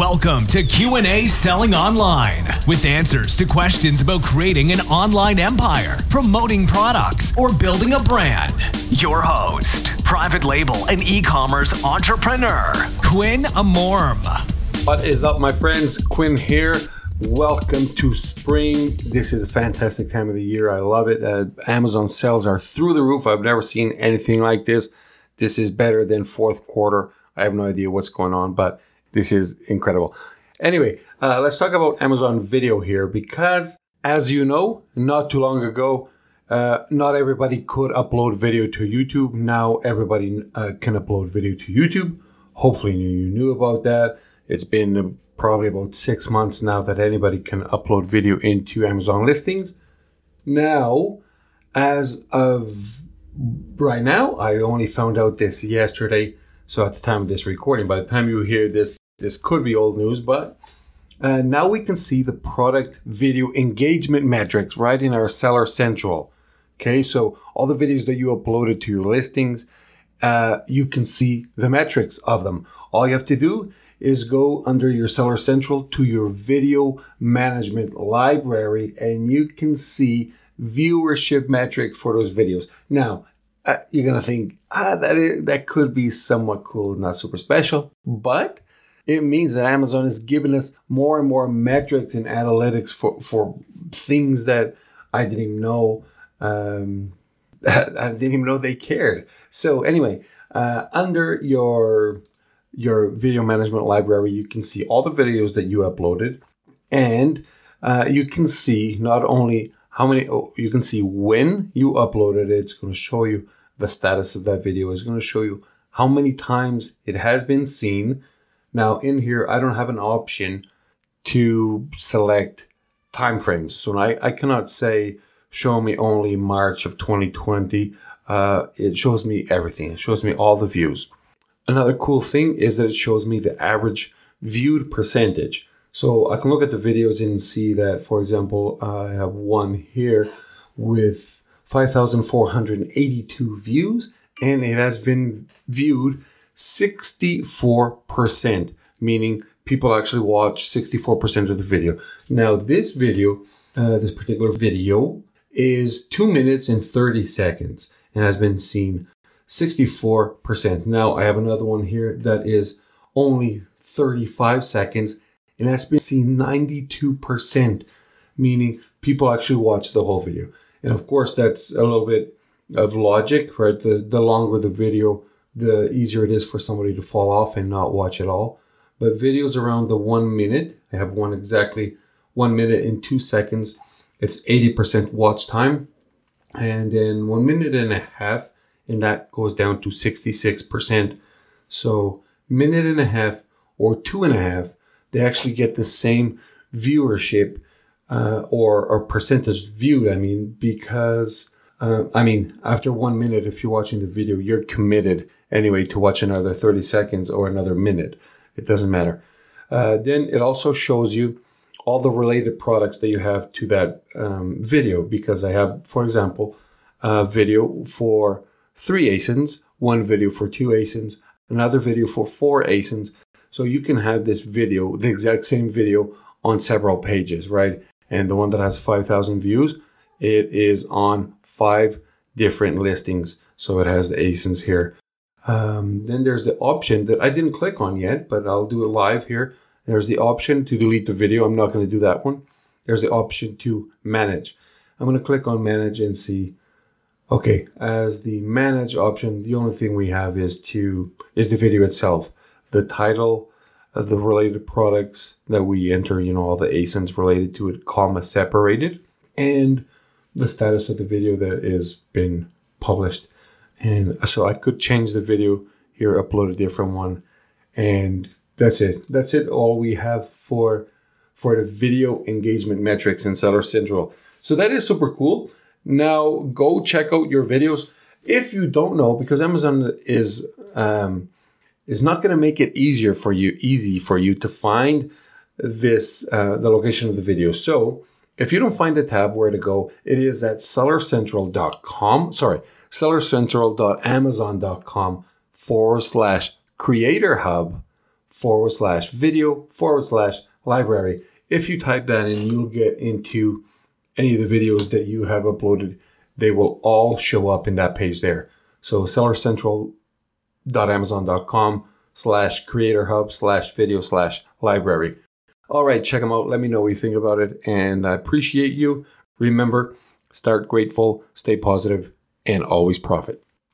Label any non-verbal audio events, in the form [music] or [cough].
Welcome to Q&A Selling Online with answers to questions about creating an online empire, promoting products, or building a brand. Your host, private label and e-commerce entrepreneur, Quinn Amorim. What is up, my friends? Quinn here. Welcome to spring. This is a fantastic time of the year. I love it. Uh, Amazon sales are through the roof. I've never seen anything like this. This is better than fourth quarter. I have no idea what's going on, but this is incredible. Anyway, uh, let's talk about Amazon Video here because, as you know, not too long ago, uh, not everybody could upload video to YouTube. Now everybody uh, can upload video to YouTube. Hopefully, you knew about that. It's been probably about six months now that anybody can upload video into Amazon listings. Now, as of right now, I only found out this yesterday. So at the time of this recording, by the time you hear this, this could be old news, but uh, now we can see the product video engagement metrics right in our Seller Central. Okay, so all the videos that you uploaded to your listings, uh, you can see the metrics of them. All you have to do is go under your Seller Central to your video management library and you can see viewership metrics for those videos. Now, uh, you're gonna think ah, that is, that could be somewhat cool, not super special, but it means that Amazon is giving us more and more metrics and analytics for, for things that I didn't even know. Um, [laughs] I didn't even know they cared. So anyway, uh, under your your video management library, you can see all the videos that you uploaded, and uh, you can see not only how many. Oh, you can see when you uploaded it. It's going to show you the status of that video. It's going to show you how many times it has been seen now in here, I don't have an option to select timeframes. So I, I cannot say show me only March of 2020. Uh, it shows me everything. It shows me all the views. Another cool thing is that it shows me the average viewed percentage. So I can look at the videos and see that, for example, I have one here with 5,482 views and it has been viewed 64%, meaning people actually watch 64% of the video. Now, this video, uh, this particular video, is 2 minutes and 30 seconds and has been seen 64%. Now, I have another one here that is only 35 seconds and has been seen 92%, meaning people actually watch the whole video. And of course, that's a little bit of logic, right? The, the longer the video, the easier it is for somebody to fall off and not watch at all. But videos around the one minute, I have one exactly one minute and two seconds. It's 80% watch time. And then one minute and a half, and that goes down to 66%. So, minute and a half or two and a half, they actually get the same viewership uh, or, or percentage viewed. I mean, because uh, I mean, after one minute, if you're watching the video, you're committed anyway to watch another 30 seconds or another minute. It doesn't matter. Uh, then it also shows you all the related products that you have to that um, video because I have, for example, a video for three ASINs, one video for two ASINs, another video for four ASINs. So you can have this video, the exact same video, on several pages, right? And the one that has 5,000 views, it is on five different listings. So it has the ASINs here. Um, then there's the option that I didn't click on yet, but I'll do it live here. There's the option to delete the video. I'm not going to do that one. There's the option to manage. I'm going to click on manage and see. Okay, as the manage option, the only thing we have is to is the video itself, the title, of the related products that we enter, you know, all the ASINs related to it, comma separated, and the status of the video that is been published. And so I could change the video here, upload a different one, and that's it. That's it. All we have for for the video engagement metrics in Seller Central. So that is super cool. Now go check out your videos. If you don't know, because Amazon is um, is not going to make it easier for you, easy for you to find this uh, the location of the video. So if you don't find the tab where to go, it is at sellercentral.com. Sorry, sellercentral.amazon.com forward slash creator hub forward slash video forward slash library. If you type that in, you'll get into any of the videos that you have uploaded. They will all show up in that page there. So sellercentral.amazon.com slash creator hub slash video slash library. All right, check them out. Let me know what you think about it. And I appreciate you. Remember, start grateful, stay positive, and always profit.